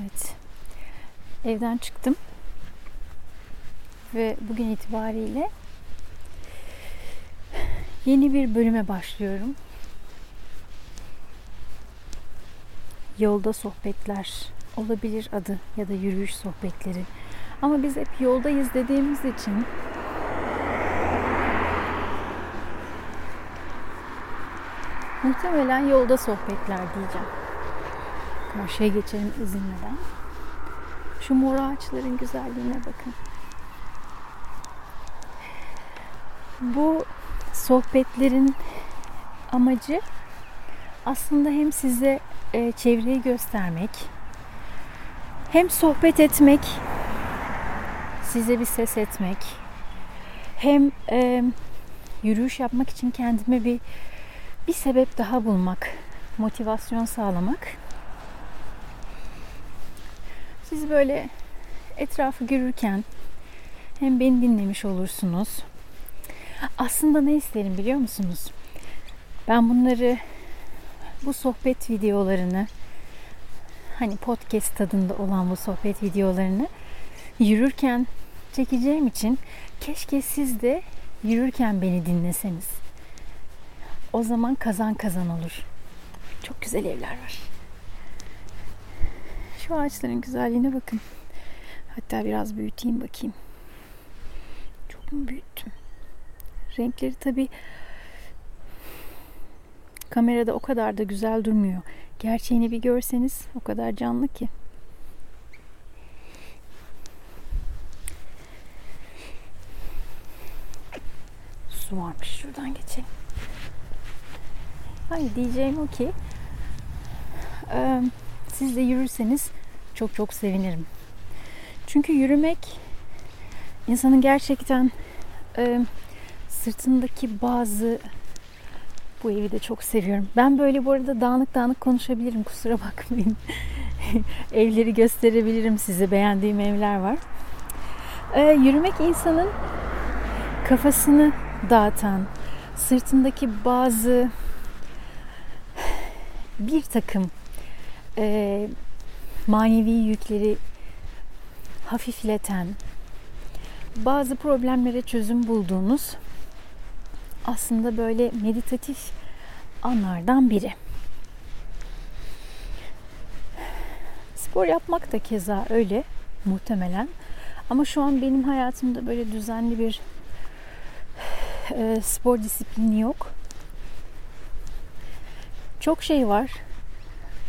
Evet. Evden çıktım. Ve bugün itibariyle yeni bir bölüme başlıyorum. Yolda sohbetler olabilir adı ya da yürüyüş sohbetleri. Ama biz hep yoldayız dediğimiz için muhtemelen yolda sohbetler diyeceğim. Karşıya geçelim izinmeden. Şu mor ağaçların güzelliğine bakın. Bu sohbetlerin amacı aslında hem size e, çevreyi göstermek, hem sohbet etmek, size bir ses etmek, hem e, yürüyüş yapmak için kendime bir bir sebep daha bulmak, motivasyon sağlamak. Siz böyle etrafı görürken hem beni dinlemiş olursunuz. Aslında ne isterim biliyor musunuz? Ben bunları bu sohbet videolarını hani podcast tadında olan bu sohbet videolarını yürürken çekeceğim için keşke siz de yürürken beni dinleseniz. O zaman kazan kazan olur. Çok güzel evler var. Şu ağaçların güzelliğine bakın. Hatta biraz büyüteyim bakayım. Çok mu büyüttüm? Renkleri tabi kamerada o kadar da güzel durmuyor. Gerçeğini bir görseniz o kadar canlı ki. Su varmış şuradan geçelim. Hayır diyeceğim o ki siz de yürürseniz çok çok sevinirim. Çünkü yürümek insanın gerçekten e, sırtındaki bazı bu evi de çok seviyorum. Ben böyle bu arada dağınık dağınık konuşabilirim kusura bakmayın. Evleri gösterebilirim size. Beğendiğim evler var. E, yürümek insanın kafasını dağıtan, sırtındaki bazı bir takım e, manevi yükleri hafifleten, bazı problemlere çözüm bulduğunuz aslında böyle meditatif anlardan biri. Spor yapmak da keza öyle muhtemelen. Ama şu an benim hayatımda böyle düzenli bir e, spor disiplini yok. Çok şey var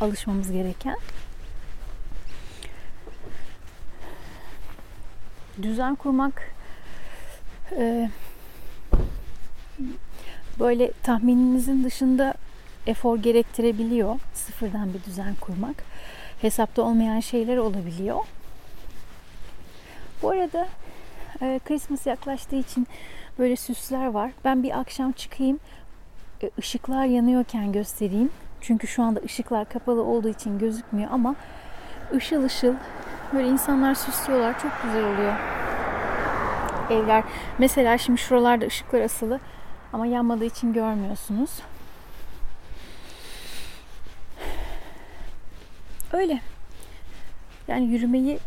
alışmamız gereken. Düzen kurmak e, böyle tahmininizin dışında efor gerektirebiliyor. Sıfırdan bir düzen kurmak. Hesapta olmayan şeyler olabiliyor. Bu arada e, Christmas yaklaştığı için böyle süsler var. Ben bir akşam çıkayım, e, ışıklar yanıyorken göstereyim. Çünkü şu anda ışıklar kapalı olduğu için gözükmüyor ama ışıl ışıl böyle insanlar süslüyorlar. Çok güzel oluyor. Evler. Mesela şimdi şuralarda ışıklar asılı ama yanmadığı için görmüyorsunuz. Öyle. Yani yürümeyi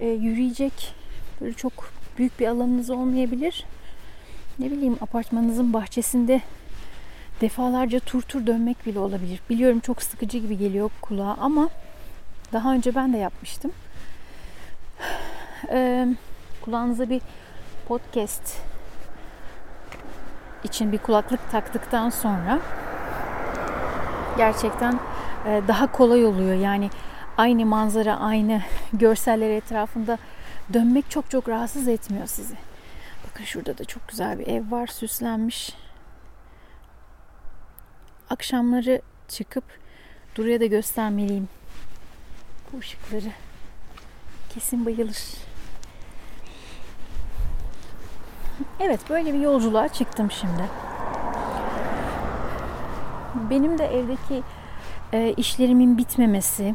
e, yürüyecek böyle çok büyük bir alanınız olmayabilir. Ne bileyim apartmanınızın bahçesinde defalarca tur tur dönmek bile olabilir. Biliyorum çok sıkıcı gibi geliyor kulağa ama daha önce ben de yapmıştım. Ee, kulağınıza bir podcast için bir kulaklık taktıktan sonra gerçekten daha kolay oluyor. Yani aynı manzara, aynı görseller etrafında dönmek çok çok rahatsız etmiyor sizi. Bakın şurada da çok güzel bir ev var, süslenmiş akşamları çıkıp Duru'ya da göstermeliyim. Bu ışıkları. Kesin bayılır. Evet böyle bir yolculuğa çıktım şimdi. Benim de evdeki e, işlerimin bitmemesi,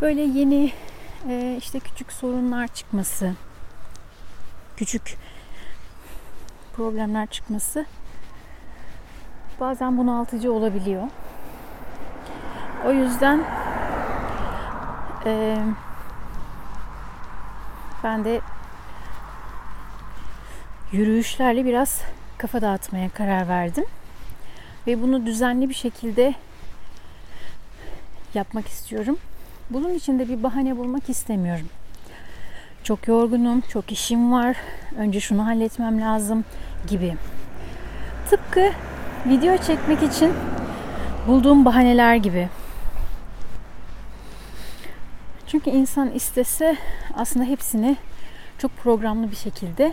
böyle yeni e, işte küçük sorunlar çıkması, küçük problemler çıkması bazen bunaltıcı olabiliyor. O yüzden e, ben de yürüyüşlerle biraz kafa dağıtmaya karar verdim. Ve bunu düzenli bir şekilde yapmak istiyorum. Bunun için de bir bahane bulmak istemiyorum. Çok yorgunum, çok işim var. Önce şunu halletmem lazım gibi. Tıpkı video çekmek için bulduğum bahaneler gibi. Çünkü insan istese aslında hepsini çok programlı bir şekilde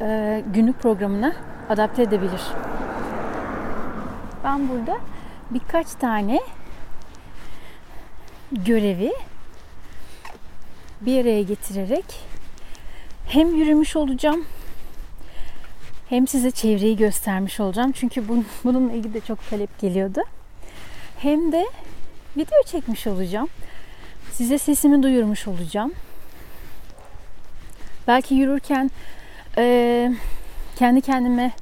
e, günlük programına adapte edebilir. Ben burada birkaç tane görevi bir araya getirerek hem yürümüş olacağım hem size çevreyi göstermiş olacağım. Çünkü bunun, bununla ilgili de çok talep geliyordu. Hem de video çekmiş olacağım. Size sesimi duyurmuş olacağım. Belki yürürken e, kendi kendime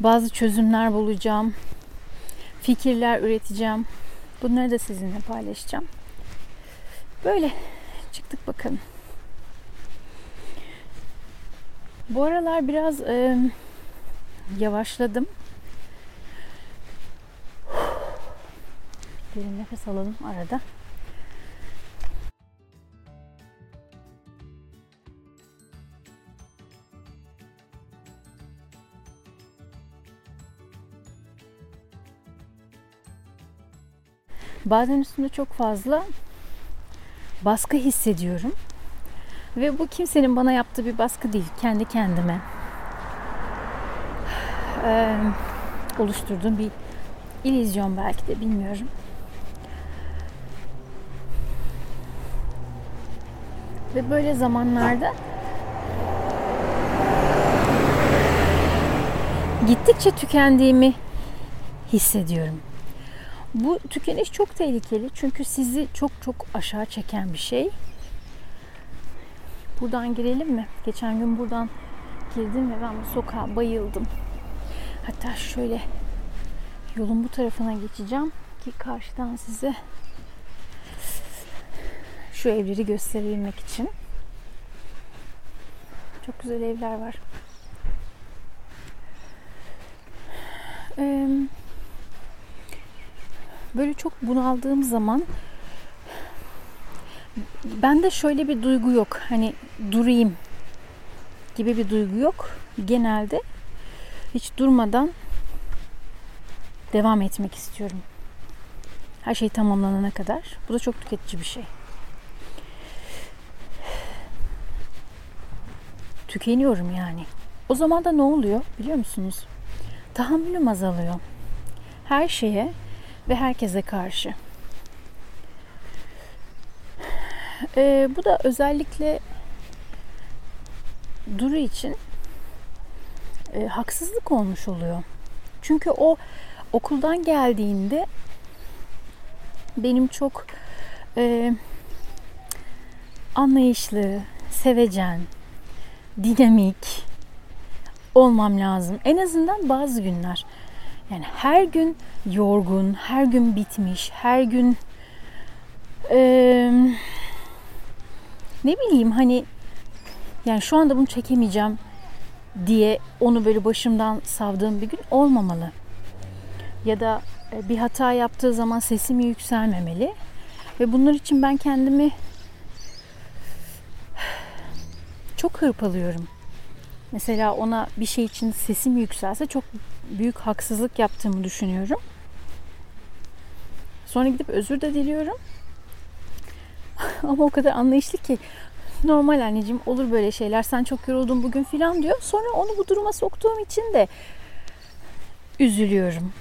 bazı çözümler bulacağım. Fikirler üreteceğim. Bunları da sizinle paylaşacağım. Böyle çıktık bakalım. Bu aralar biraz e, yavaşladım. Derin nefes alalım arada. Bazen üstümde çok fazla baskı hissediyorum. Ve bu kimsenin bana yaptığı bir baskı değil. Kendi kendime ee, oluşturduğum bir illüzyon belki de bilmiyorum. Ve böyle zamanlarda gittikçe tükendiğimi hissediyorum. Bu tükeniş çok tehlikeli çünkü sizi çok çok aşağı çeken bir şey. Buradan girelim mi? Geçen gün buradan girdim ve ben bu sokağa bayıldım. Hatta şöyle yolun bu tarafına geçeceğim ki karşıdan size şu evleri gösterebilmek için. Çok güzel evler var. Böyle çok bunaldığım zaman bende şöyle bir duygu yok. Hani durayım gibi bir duygu yok. Genelde hiç durmadan devam etmek istiyorum. Her şey tamamlanana kadar. Bu da çok tüketici bir şey. Tükeniyorum yani. O zaman da ne oluyor biliyor musunuz? Tahammülüm azalıyor. Her şeye ve herkese karşı. Ee, bu da özellikle Duru için e, haksızlık olmuş oluyor. Çünkü o okuldan geldiğinde benim çok e, anlayışlı, sevecen, dinamik olmam lazım. En azından bazı günler. Yani her gün yorgun, her gün bitmiş, her gün e, ne bileyim hani yani şu anda bunu çekemeyeceğim diye onu böyle başımdan savdığım bir gün olmamalı. Ya da e, bir hata yaptığı zaman sesim yükselmemeli. Ve bunlar için ben kendimi çok hırpalıyorum. Mesela ona bir şey için sesim yükselse çok büyük haksızlık yaptığımı düşünüyorum. Sonra gidip özür de diliyorum. Ama o kadar anlayışlı ki normal anneciğim olur böyle şeyler sen çok yoruldun bugün filan diyor. Sonra onu bu duruma soktuğum için de üzülüyorum.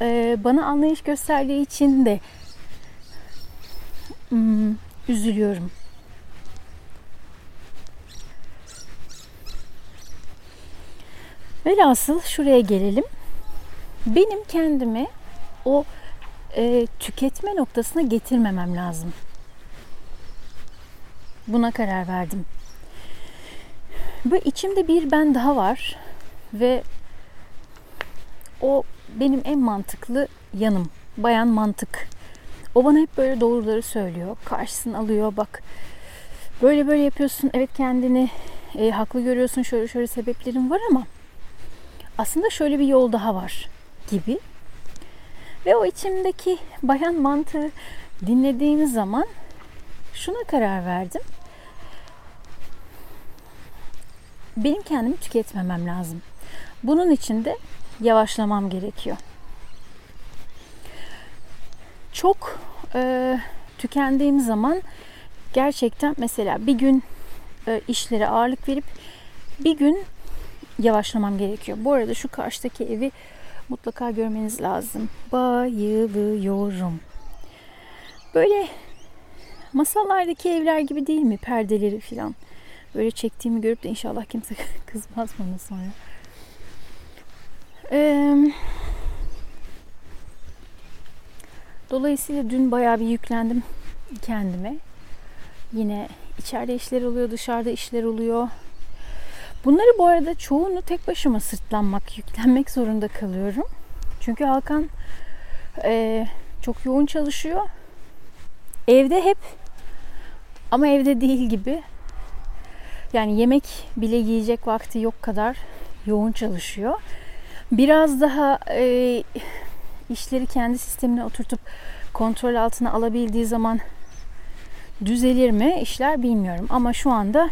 Ee, bana anlayış gösterdiği için de hmm, üzülüyorum. Velhasıl şuraya gelelim. Benim kendimi o e, tüketme noktasına getirmemem lazım. Buna karar verdim. Bu içimde bir ben daha var ve o benim en mantıklı yanım. Bayan mantık O bana hep böyle doğruları söylüyor. Karşısını alıyor. Bak böyle böyle yapıyorsun. Evet kendini e, haklı görüyorsun. Şöyle şöyle sebeplerin var ama aslında şöyle bir yol daha var gibi. Ve o içimdeki bayan mantığı dinlediğimiz zaman şuna karar verdim. Benim kendimi tüketmemem lazım. Bunun için de yavaşlamam gerekiyor. Çok e, tükendiğim zaman gerçekten mesela bir gün e, işlere ağırlık verip bir gün yavaşlamam gerekiyor. Bu arada şu karşıdaki evi mutlaka görmeniz lazım. Bayılıyorum. Böyle masallardaki evler gibi değil mi? Perdeleri falan. Böyle çektiğimi görüp de inşallah kimse kızmaz bana sonra. Ee, dolayısıyla dün bayağı bir yüklendim kendime. Yine içeride işler oluyor, dışarıda işler oluyor. Bunları bu arada çoğunu tek başıma sırtlanmak, yüklenmek zorunda kalıyorum. Çünkü Hakan e, çok yoğun çalışıyor. Evde hep ama evde değil gibi. Yani yemek bile yiyecek vakti yok kadar yoğun çalışıyor. Biraz daha e, işleri kendi sistemine oturtup kontrol altına alabildiği zaman düzelir mi işler bilmiyorum. Ama şu anda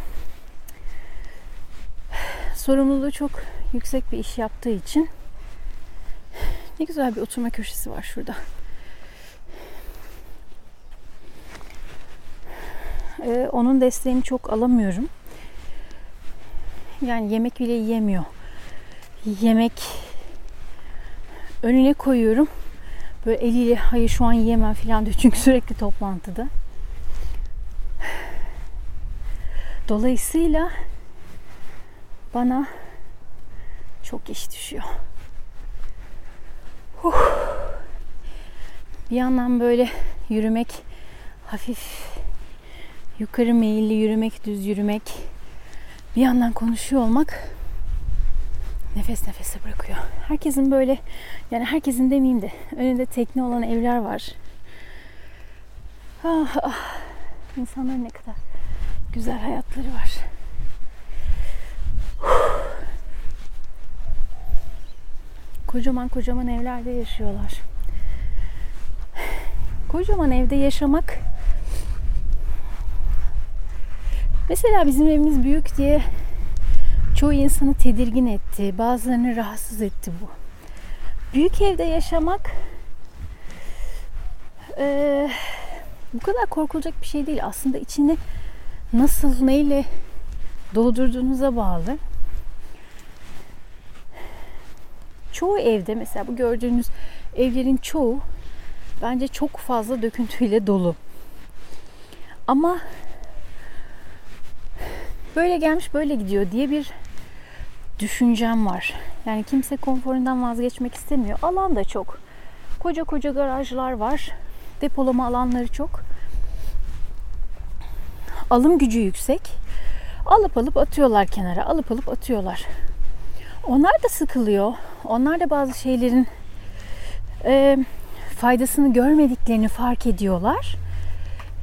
sorumluluğu çok yüksek bir iş yaptığı için ne güzel bir oturma köşesi var şurada. Ee, onun desteğini çok alamıyorum. Yani yemek bile yiyemiyor. Yemek önüne koyuyorum. Böyle eliyle hayır şu an yiyemem falan diyor. Çünkü sürekli toplantıda. Dolayısıyla bana çok iş düşüyor. Huh. Bir yandan böyle yürümek, hafif yukarı meyilli yürümek, düz yürümek, bir yandan konuşuyor olmak nefes nefese bırakıyor. Herkesin böyle, yani herkesin demeyeyim de önünde tekne olan evler var. Ah, ah. İnsanların ne kadar güzel hayatları var. Kocaman kocaman evlerde yaşıyorlar. Kocaman evde yaşamak Mesela bizim evimiz büyük diye çoğu insanı tedirgin etti. Bazılarını rahatsız etti bu. Büyük evde yaşamak e, bu kadar korkulacak bir şey değil. Aslında içini nasıl neyle doldurduğunuza bağlı. Çoğu evde mesela bu gördüğünüz evlerin çoğu bence çok fazla döküntüyle dolu. Ama böyle gelmiş böyle gidiyor diye bir düşüncem var. Yani kimse konforundan vazgeçmek istemiyor. Alan da çok. Koca koca garajlar var. Depolama alanları çok. Alım gücü yüksek. Alıp alıp atıyorlar kenara. Alıp alıp atıyorlar. Onlar da sıkılıyor. Onlar da bazı şeylerin e, faydasını görmediklerini fark ediyorlar.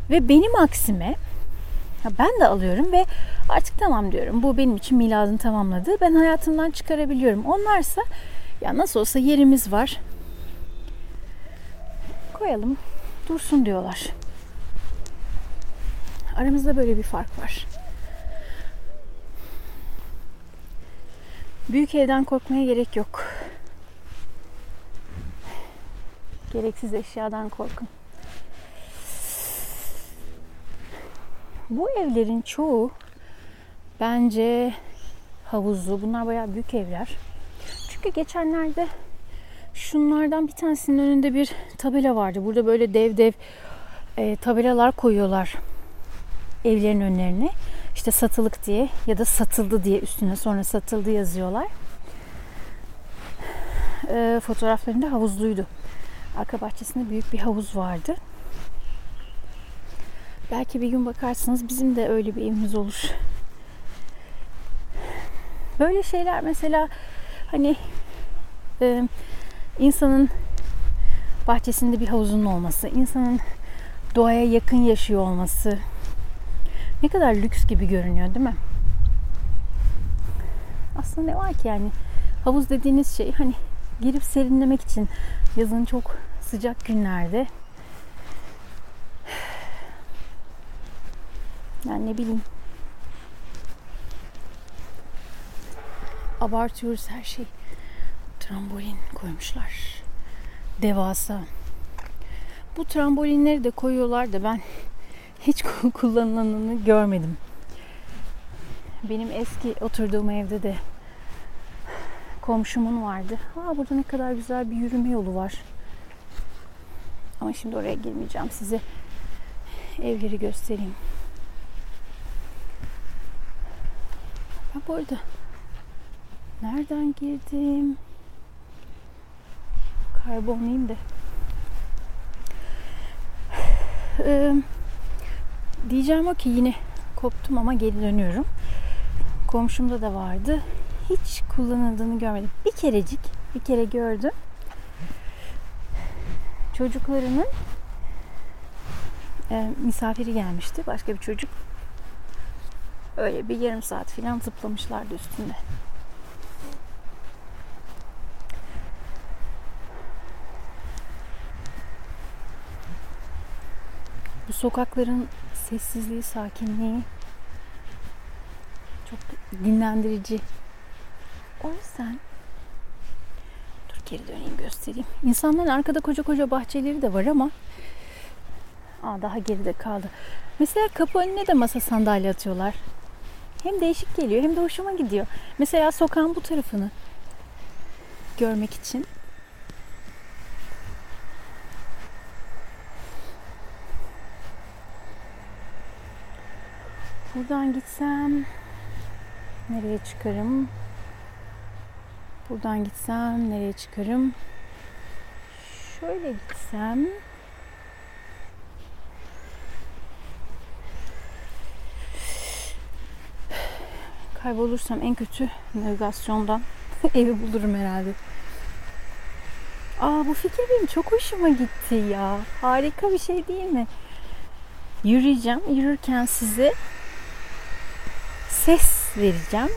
Ve benim aksime ben de alıyorum ve artık tamam diyorum. Bu benim için miladını tamamladı. Ben hayatımdan çıkarabiliyorum. Onlarsa ya nasıl olsa yerimiz var. Koyalım dursun diyorlar. Aramızda böyle bir fark var. Büyük evden korkmaya gerek yok. Gereksiz eşyadan korkun. Bu evlerin çoğu bence havuzlu. Bunlar bayağı büyük evler. Çünkü geçenlerde şunlardan bir tanesinin önünde bir tabela vardı. Burada böyle dev dev e, tabelalar koyuyorlar evlerin önlerine. İşte satılık diye ya da satıldı diye üstüne sonra satıldı yazıyorlar. E, fotoğraflarında havuzluydu. Arka bahçesinde büyük bir havuz vardı. Belki bir gün bakarsınız bizim de öyle bir evimiz olur. Böyle şeyler mesela hani e, insanın bahçesinde bir havuzun olması, insanın doğaya yakın yaşıyor olması ne kadar lüks gibi görünüyor değil mi? Aslında ne var ki yani havuz dediğiniz şey hani girip serinlemek için yazın çok sıcak günlerde yani ne bileyim abartıyoruz her şey. Trambolin koymuşlar. Devasa. Bu trambolinleri de koyuyorlar da ben hiç kullanılanını görmedim. Benim eski oturduğum evde de komşumun vardı. Aa, burada ne kadar güzel bir yürüme yolu var. Ama şimdi oraya girmeyeceğim. Size evleri göstereyim. Ben bu arada nereden girdim? Kaybolmayayım da. Ee, diyeceğim o ki yine koptum ama geri dönüyorum. Komşumda da vardı. Hiç kullanıldığını görmedim. Bir kerecik, bir kere gördüm. Çocuklarının e, misafiri gelmişti. Başka bir çocuk. Öyle bir yarım saat falan zıplamışlardı üstünde. Bu sokakların sessizliği, sakinliği çok dinlendirici. O yüzden dur geri döneyim göstereyim. İnsanların arkada koca koca bahçeleri de var ama Aa, daha geride kaldı. Mesela kapı önüne de masa sandalye atıyorlar. Hem değişik geliyor hem de hoşuma gidiyor. Mesela sokağın bu tarafını görmek için Buradan gitsem nereye çıkarım? Buradan gitsem nereye çıkarım? Şöyle gitsem kaybolursam en kötü navigasyondan evi bulurum herhalde. Aa bu fikir benim çok hoşuma gitti ya. Harika bir şey değil mi? Yürüyeceğim. Yürürken size ses vereceğim.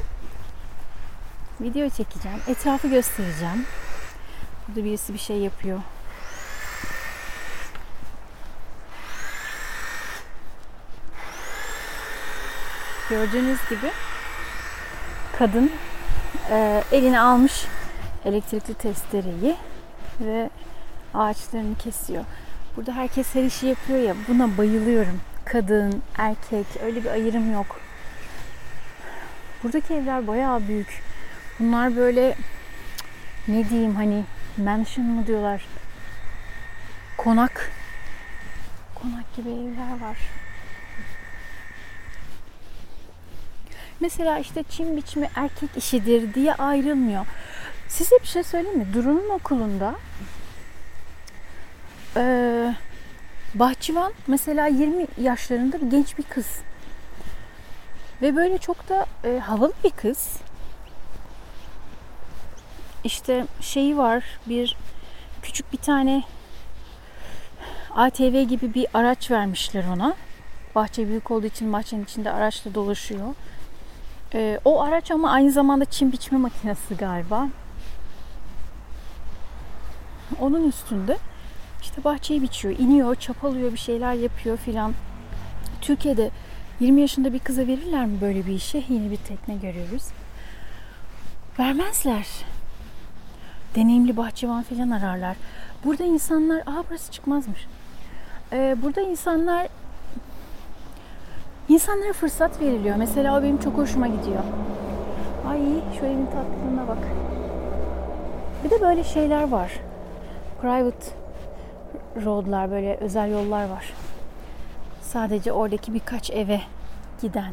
Video çekeceğim. Etrafı göstereceğim. Burada birisi bir şey yapıyor. Gördüğünüz gibi kadın e, eline almış elektrikli testereyi ve ağaçlarını kesiyor. Burada herkes her işi yapıyor ya buna bayılıyorum. Kadın, erkek öyle bir ayrım yok. Buradaki evler bayağı büyük. Bunlar böyle ne diyeyim hani mansion mı diyorlar. Konak. Konak gibi evler var. Mesela işte çim biçimi erkek işidir diye ayrılmıyor. Size bir şey söyleyeyim mi? Duru'nun okulunda ee, bahçıvan mesela 20 yaşlarında bir genç bir kız. Ve böyle çok da e, havalı bir kız. İşte şeyi var bir küçük bir tane ATV gibi bir araç vermişler ona. Bahçe büyük olduğu için bahçenin içinde araçla dolaşıyor. Ee, o araç ama aynı zamanda çim biçme makinesi galiba. Onun üstünde işte bahçeyi biçiyor, iniyor, çapalıyor, bir şeyler yapıyor filan. Türkiye'de 20 yaşında bir kıza verirler mi böyle bir işe? Yine bir tekne görüyoruz. Vermezler. Deneyimli bahçıvan falan ararlar. Burada insanlar, aa burası çıkmazmış. Ee, burada insanlar insanlara fırsat veriliyor. Mesela o benim çok hoşuma gidiyor. Ay şu evin tatlılığına bak. Bir de böyle şeyler var. Private roadlar böyle özel yollar var. Sadece oradaki birkaç eve giden.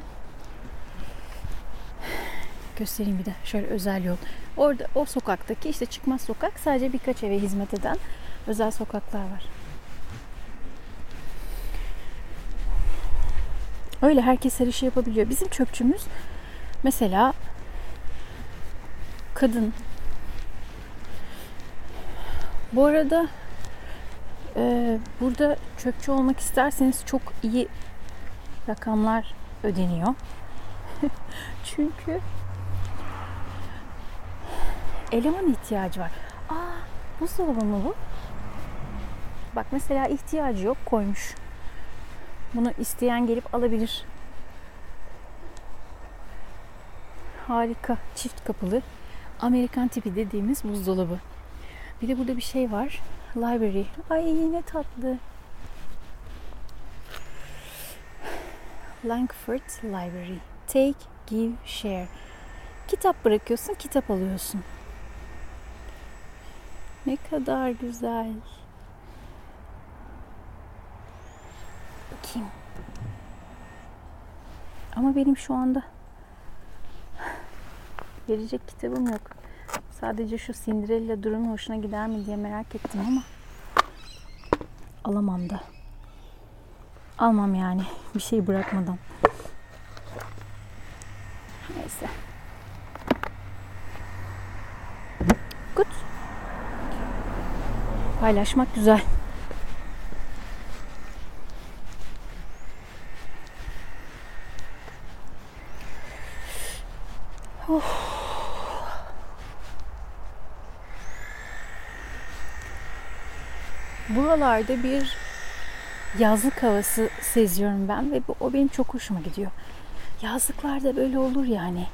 Göstereyim bir de şöyle özel yol. Orada o sokaktaki işte çıkmaz sokak sadece birkaç eve hizmet eden özel sokaklar var. Öyle herkes her işi yapabiliyor. Bizim çöpçümüz mesela kadın. Bu arada Ee, burada çöpçü olmak isterseniz çok iyi rakamlar ödeniyor. Çünkü eleman ihtiyacı var. Aa, buzdolabı mı bu? Bak mesela ihtiyacı yok koymuş. Bunu isteyen gelip alabilir. Harika çift kapılı Amerikan tipi dediğimiz buzdolabı. Bir de burada bir şey var. Library. Ay ne tatlı. Langford Library. Take, give, share. Kitap bırakıyorsun, kitap alıyorsun. Ne kadar güzel. Bakayım. Ama benim şu anda verecek kitabım yok. Sadece şu Cinderella durumu hoşuna gider mi diye merak ettim ama alamam da. Almam yani bir şey bırakmadan. Neyse. Good. Paylaşmak güzel. Buralarda bir yazlık havası seziyorum ben ve bu, o benim çok hoşuma gidiyor. Yazlıklarda böyle olur yani.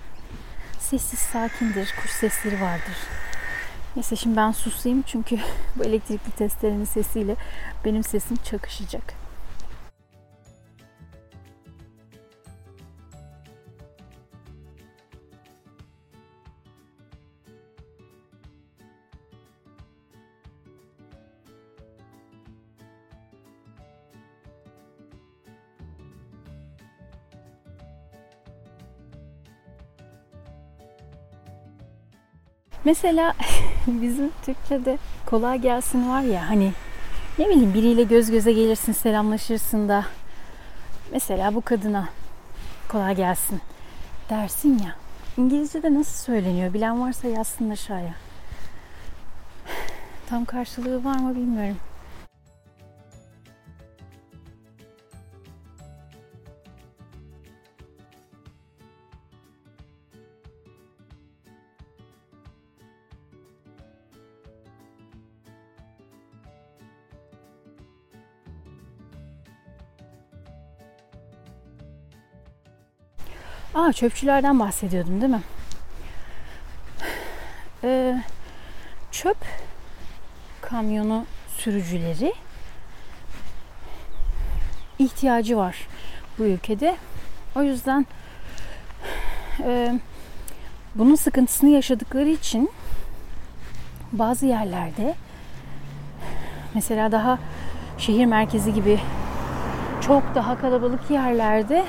Sessiz sakindir, kuş sesleri vardır. Neyse şimdi ben susayım çünkü bu elektrikli testerenin sesiyle benim sesim çakışacak. Mesela bizim Türkçe'de kolay gelsin var ya hani ne bileyim biriyle göz göze gelirsin selamlaşırsın da mesela bu kadına kolay gelsin dersin ya. İngilizce'de nasıl söyleniyor bilen varsa yazsın aşağıya. Tam karşılığı var mı bilmiyorum. Aa çöpçülerden bahsediyordum değil mi? Ee, çöp kamyonu sürücüleri ihtiyacı var bu ülkede. O yüzden e, bunun sıkıntısını yaşadıkları için bazı yerlerde mesela daha şehir merkezi gibi çok daha kalabalık yerlerde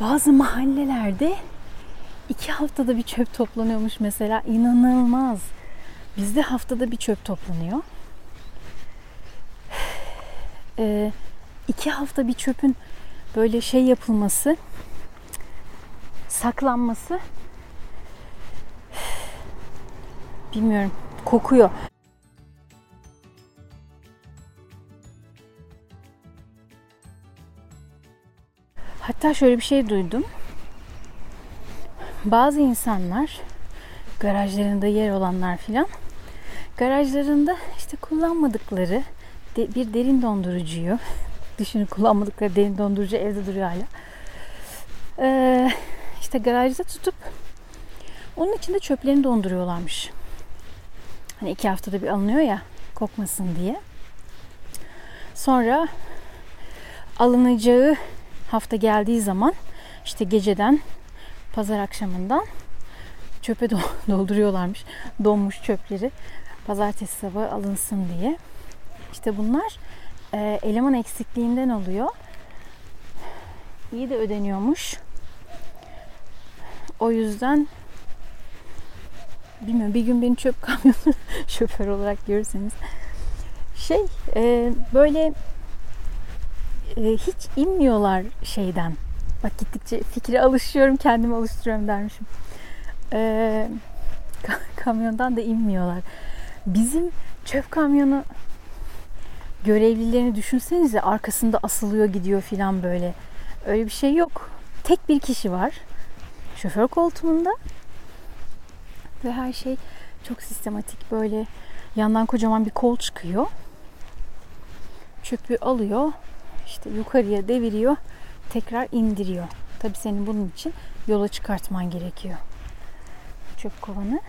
bazı mahallelerde iki haftada bir çöp toplanıyormuş mesela inanılmaz. Bizde haftada bir çöp toplanıyor. Ee, iki hafta bir çöpün böyle şey yapılması, saklanması bilmiyorum kokuyor. Hatta şöyle bir şey duydum. Bazı insanlar garajlarında yer olanlar filan garajlarında işte kullanmadıkları de, bir derin dondurucuyu düşünün kullanmadıkları derin dondurucu evde duruyor hala. Ee, işte garajda tutup onun içinde çöplerini donduruyorlarmış. Hani iki haftada bir alınıyor ya kokmasın diye. Sonra alınacağı hafta geldiği zaman işte geceden pazar akşamından çöpe dolduruyorlarmış. Donmuş çöpleri pazartesi sabahı alınsın diye. İşte bunlar e, eleman eksikliğinden oluyor. İyi de ödeniyormuş. O yüzden bilmiyorum bir gün beni çöp kamyonu şoför olarak görürseniz şey e, böyle hiç inmiyorlar şeyden. Bak gittikçe fikre alışıyorum, kendimi alıştırıyorum dermişim. E, kamyondan da inmiyorlar. Bizim çöp kamyonu görevlilerini düşünsenize arkasında asılıyor gidiyor filan böyle. Öyle bir şey yok. Tek bir kişi var. Şoför koltuğunda. Ve her şey çok sistematik böyle yandan kocaman bir kol çıkıyor. Çöpü alıyor. İşte yukarıya deviriyor. Tekrar indiriyor. Tabi senin bunun için yola çıkartman gerekiyor. Çöp kovanı.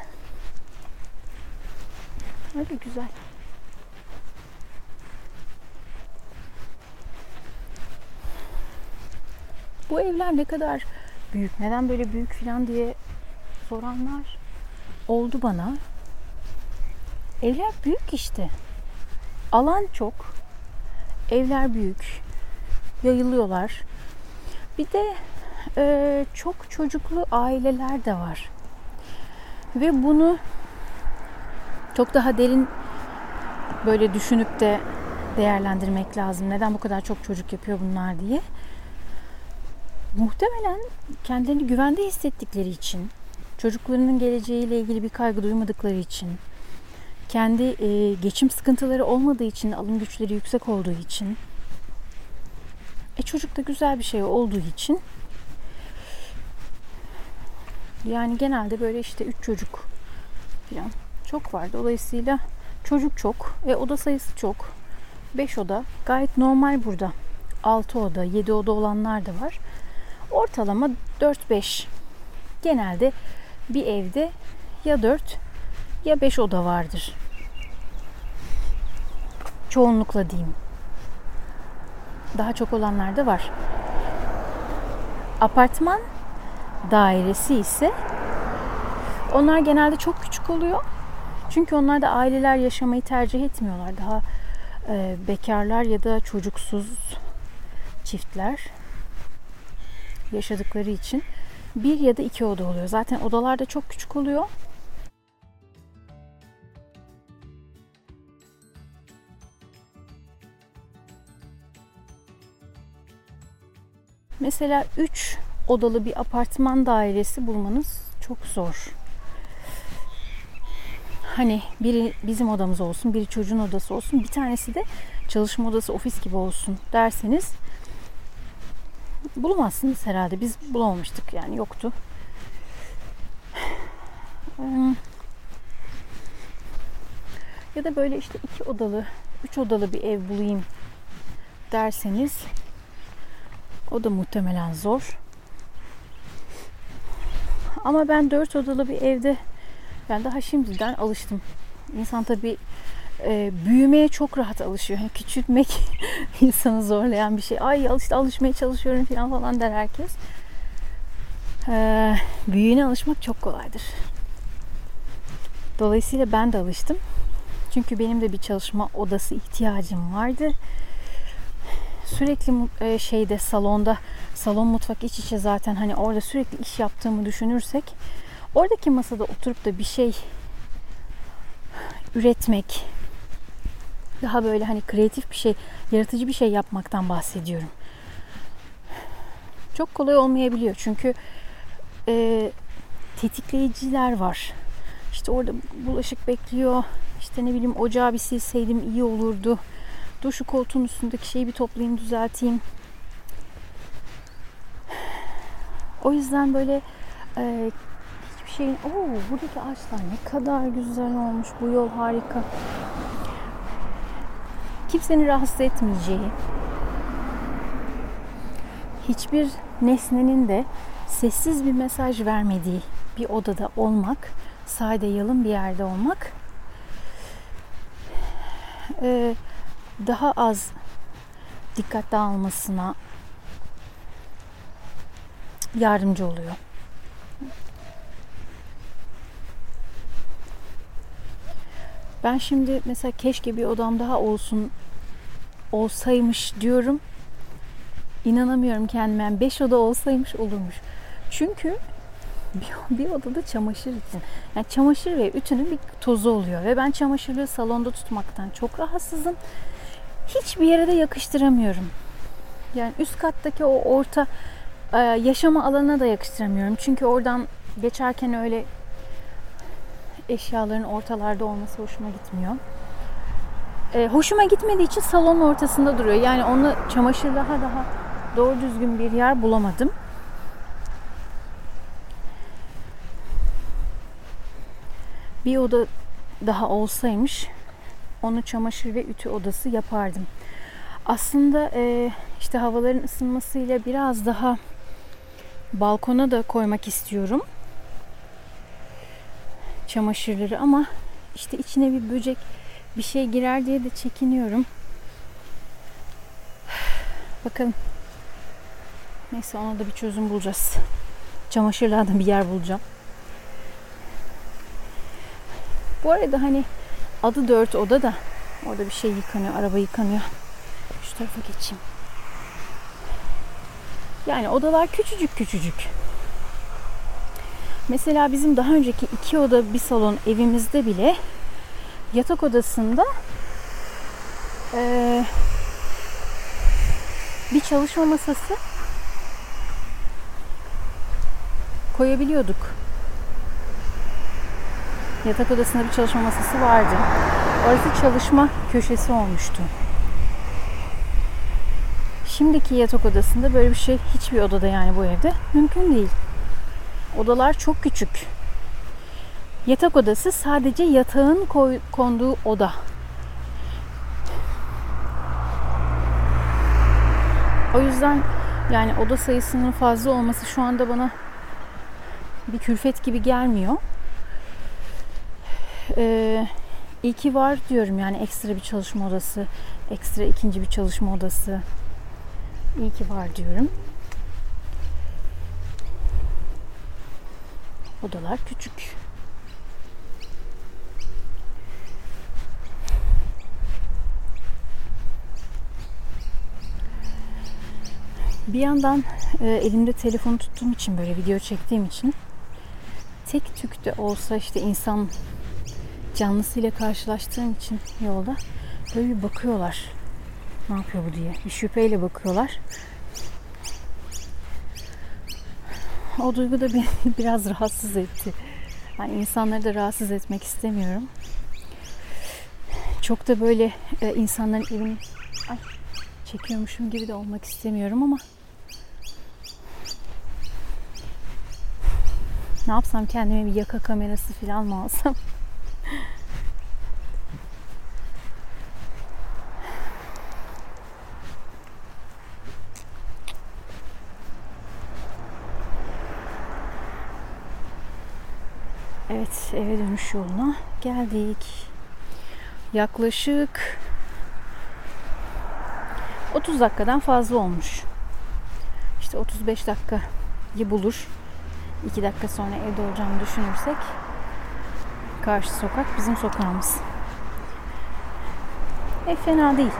Öyle güzel. Bu evler ne kadar büyük, neden böyle büyük falan diye soranlar oldu bana. Evler büyük işte. Alan çok. Evler büyük. Yayılıyorlar. Bir de e, çok çocuklu aileler de var. Ve bunu çok daha derin böyle düşünüp de değerlendirmek lazım. Neden bu kadar çok çocuk yapıyor bunlar diye. Muhtemelen kendilerini güvende hissettikleri için, çocuklarının geleceğiyle ilgili bir kaygı duymadıkları için, kendi e, geçim sıkıntıları olmadığı için, alım güçleri yüksek olduğu için, e çocuk da güzel bir şey olduğu için yani genelde böyle işte üç çocuk falan çok var. Dolayısıyla çocuk çok. E oda sayısı çok. 5 oda gayet normal burada. 6 oda, 7 oda olanlar da var. Ortalama 4-5. Genelde bir evde ya 4 ya 5 oda vardır. Çoğunlukla diyeyim. Daha çok olanlar da var. Apartman dairesi ise onlar genelde çok küçük oluyor. Çünkü onlar da aileler yaşamayı tercih etmiyorlar. Daha e, bekarlar ya da çocuksuz çiftler yaşadıkları için bir ya da iki oda oluyor. Zaten odalar da çok küçük oluyor. Mesela 3 odalı bir apartman dairesi bulmanız çok zor. Hani biri bizim odamız olsun, biri çocuğun odası olsun, bir tanesi de çalışma odası, ofis gibi olsun derseniz bulamazsınız herhalde. Biz bulamamıştık yani yoktu. Ya da böyle işte iki odalı, üç odalı bir ev bulayım derseniz o da muhtemelen zor. Ama ben dört odalı bir evde ben daha şimdiden alıştım. İnsan tabii e, büyümeye çok rahat alışıyor. Yani küçültmek insanı zorlayan bir şey. Ay alış, alışmaya çalışıyorum falan falan der herkes. E, büyüğüne alışmak çok kolaydır. Dolayısıyla ben de alıştım. Çünkü benim de bir çalışma odası ihtiyacım vardı. Sürekli e, şeyde salonda salon mutfak iç içe zaten hani orada sürekli iş yaptığımı düşünürsek oradaki masada oturup da bir şey üretmek daha böyle hani kreatif bir şey, yaratıcı bir şey yapmaktan bahsediyorum. Çok kolay olmayabiliyor çünkü e, tetikleyiciler var. İşte orada bulaşık bekliyor. İşte ne bileyim ocağı bir silseydim iyi olurdu. Dur şu koltuğun üstündeki şeyi bir toplayayım düzelteyim. O yüzden böyle e, hiçbir şeyin... Oo buradaki ağaçlar ne kadar güzel olmuş. Bu yol harika. Kimsenin rahatsız etmeyeceği, hiçbir nesnenin de sessiz bir mesaj vermediği bir odada olmak, sade yalın bir yerde olmak e, daha az dikkat dağılmasına yardımcı oluyor. Ben şimdi mesela keşke bir odam daha olsun olsaymış diyorum. İnanamıyorum kendime. Yani beş oda olsaymış olurmuş. Çünkü bir, bir odada çamaşır için. Yani çamaşır ve ütünün bir tozu oluyor. Ve ben çamaşırlığı salonda tutmaktan çok rahatsızım. Hiçbir yere de yakıştıramıyorum. Yani üst kattaki o orta e, yaşama alanına da yakıştıramıyorum. Çünkü oradan geçerken öyle eşyaların ortalarda olması hoşuma gitmiyor. e, hoşuma gitmediği için salonun ortasında duruyor. Yani onu çamaşır daha daha doğru düzgün bir yer bulamadım. Bir oda daha olsaymış onu çamaşır ve ütü odası yapardım. Aslında e, işte havaların ısınmasıyla biraz daha balkona da koymak istiyorum çamaşırları ama işte içine bir böcek bir şey girer diye de çekiniyorum. Bakalım. Neyse ona da bir çözüm bulacağız. Çamaşırlarda bir yer bulacağım. Bu arada hani adı dört oda da orada bir şey yıkanıyor, araba yıkanıyor. Şu tarafa geçeyim. Yani odalar küçücük küçücük. Mesela bizim daha önceki iki oda bir salon evimizde bile yatak odasında ee, bir çalışma masası koyabiliyorduk. Yatak odasında bir çalışma masası vardı. Orası çalışma köşesi olmuştu. Şimdiki yatak odasında böyle bir şey hiçbir odada yani bu evde mümkün değil. Odalar çok küçük. Yatak odası sadece yatağın koy, konduğu oda. O yüzden yani oda sayısının fazla olması şu anda bana bir külfet gibi gelmiyor. Ee, iyi ki var diyorum yani ekstra bir çalışma odası, ekstra ikinci bir çalışma odası. İyi ki var diyorum. Odalar küçük. Bir yandan e, elimde telefonu tuttuğum için böyle video çektiğim için tek tük de olsa işte insan canlısıyla karşılaştığım için yolda böyle bir bakıyorlar. Ne yapıyor bu diye. Bir şüpheyle bakıyorlar. O duygu da beni biraz rahatsız etti. Yani insanları da rahatsız etmek istemiyorum. Çok da böyle e, insanların evini ay, çekiyormuşum gibi de olmak istemiyorum ama ne yapsam kendime bir yaka kamerası falan mı alsam? Evet eve dönüş yoluna geldik. Yaklaşık 30 dakikadan fazla olmuş. İşte 35 dakikayı bulur. 2 dakika sonra evde olacağımı düşünürsek karşı sokak bizim sokağımız. E fena değil.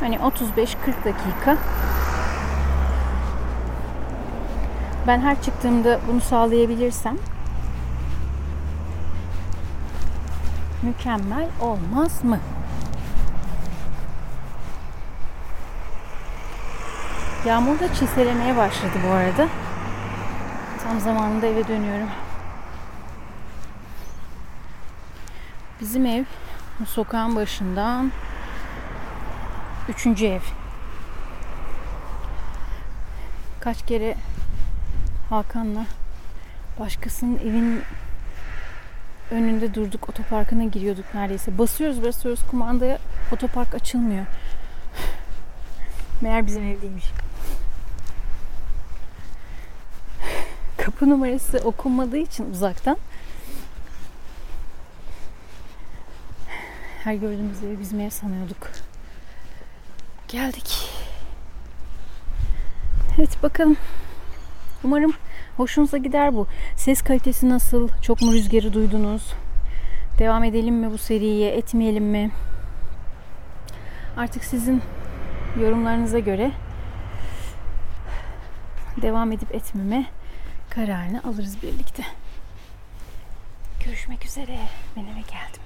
Hani 35-40 dakika. Ben her çıktığımda bunu sağlayabilirsem mükemmel olmaz mı? Yağmur da çiselemeye başladı bu arada. Tam zamanında eve dönüyorum. Bizim ev bu sokağın başından üçüncü ev. Kaç kere Hakan'la başkasının evin önünde durduk. Otoparkına giriyorduk neredeyse. Basıyoruz basıyoruz kumandaya otopark açılmıyor. Meğer bizim ev. Kapı numarası okunmadığı için uzaktan her gördüğümüz evi bizim ev sanıyorduk. Geldik. Evet bakalım. Umarım hoşunuza gider bu. Ses kalitesi nasıl? Çok mu rüzgarı duydunuz? Devam edelim mi bu seriye? Etmeyelim mi? Artık sizin yorumlarınıza göre devam edip etmeme kararını alırız birlikte. Görüşmek üzere. Ben eve geldim.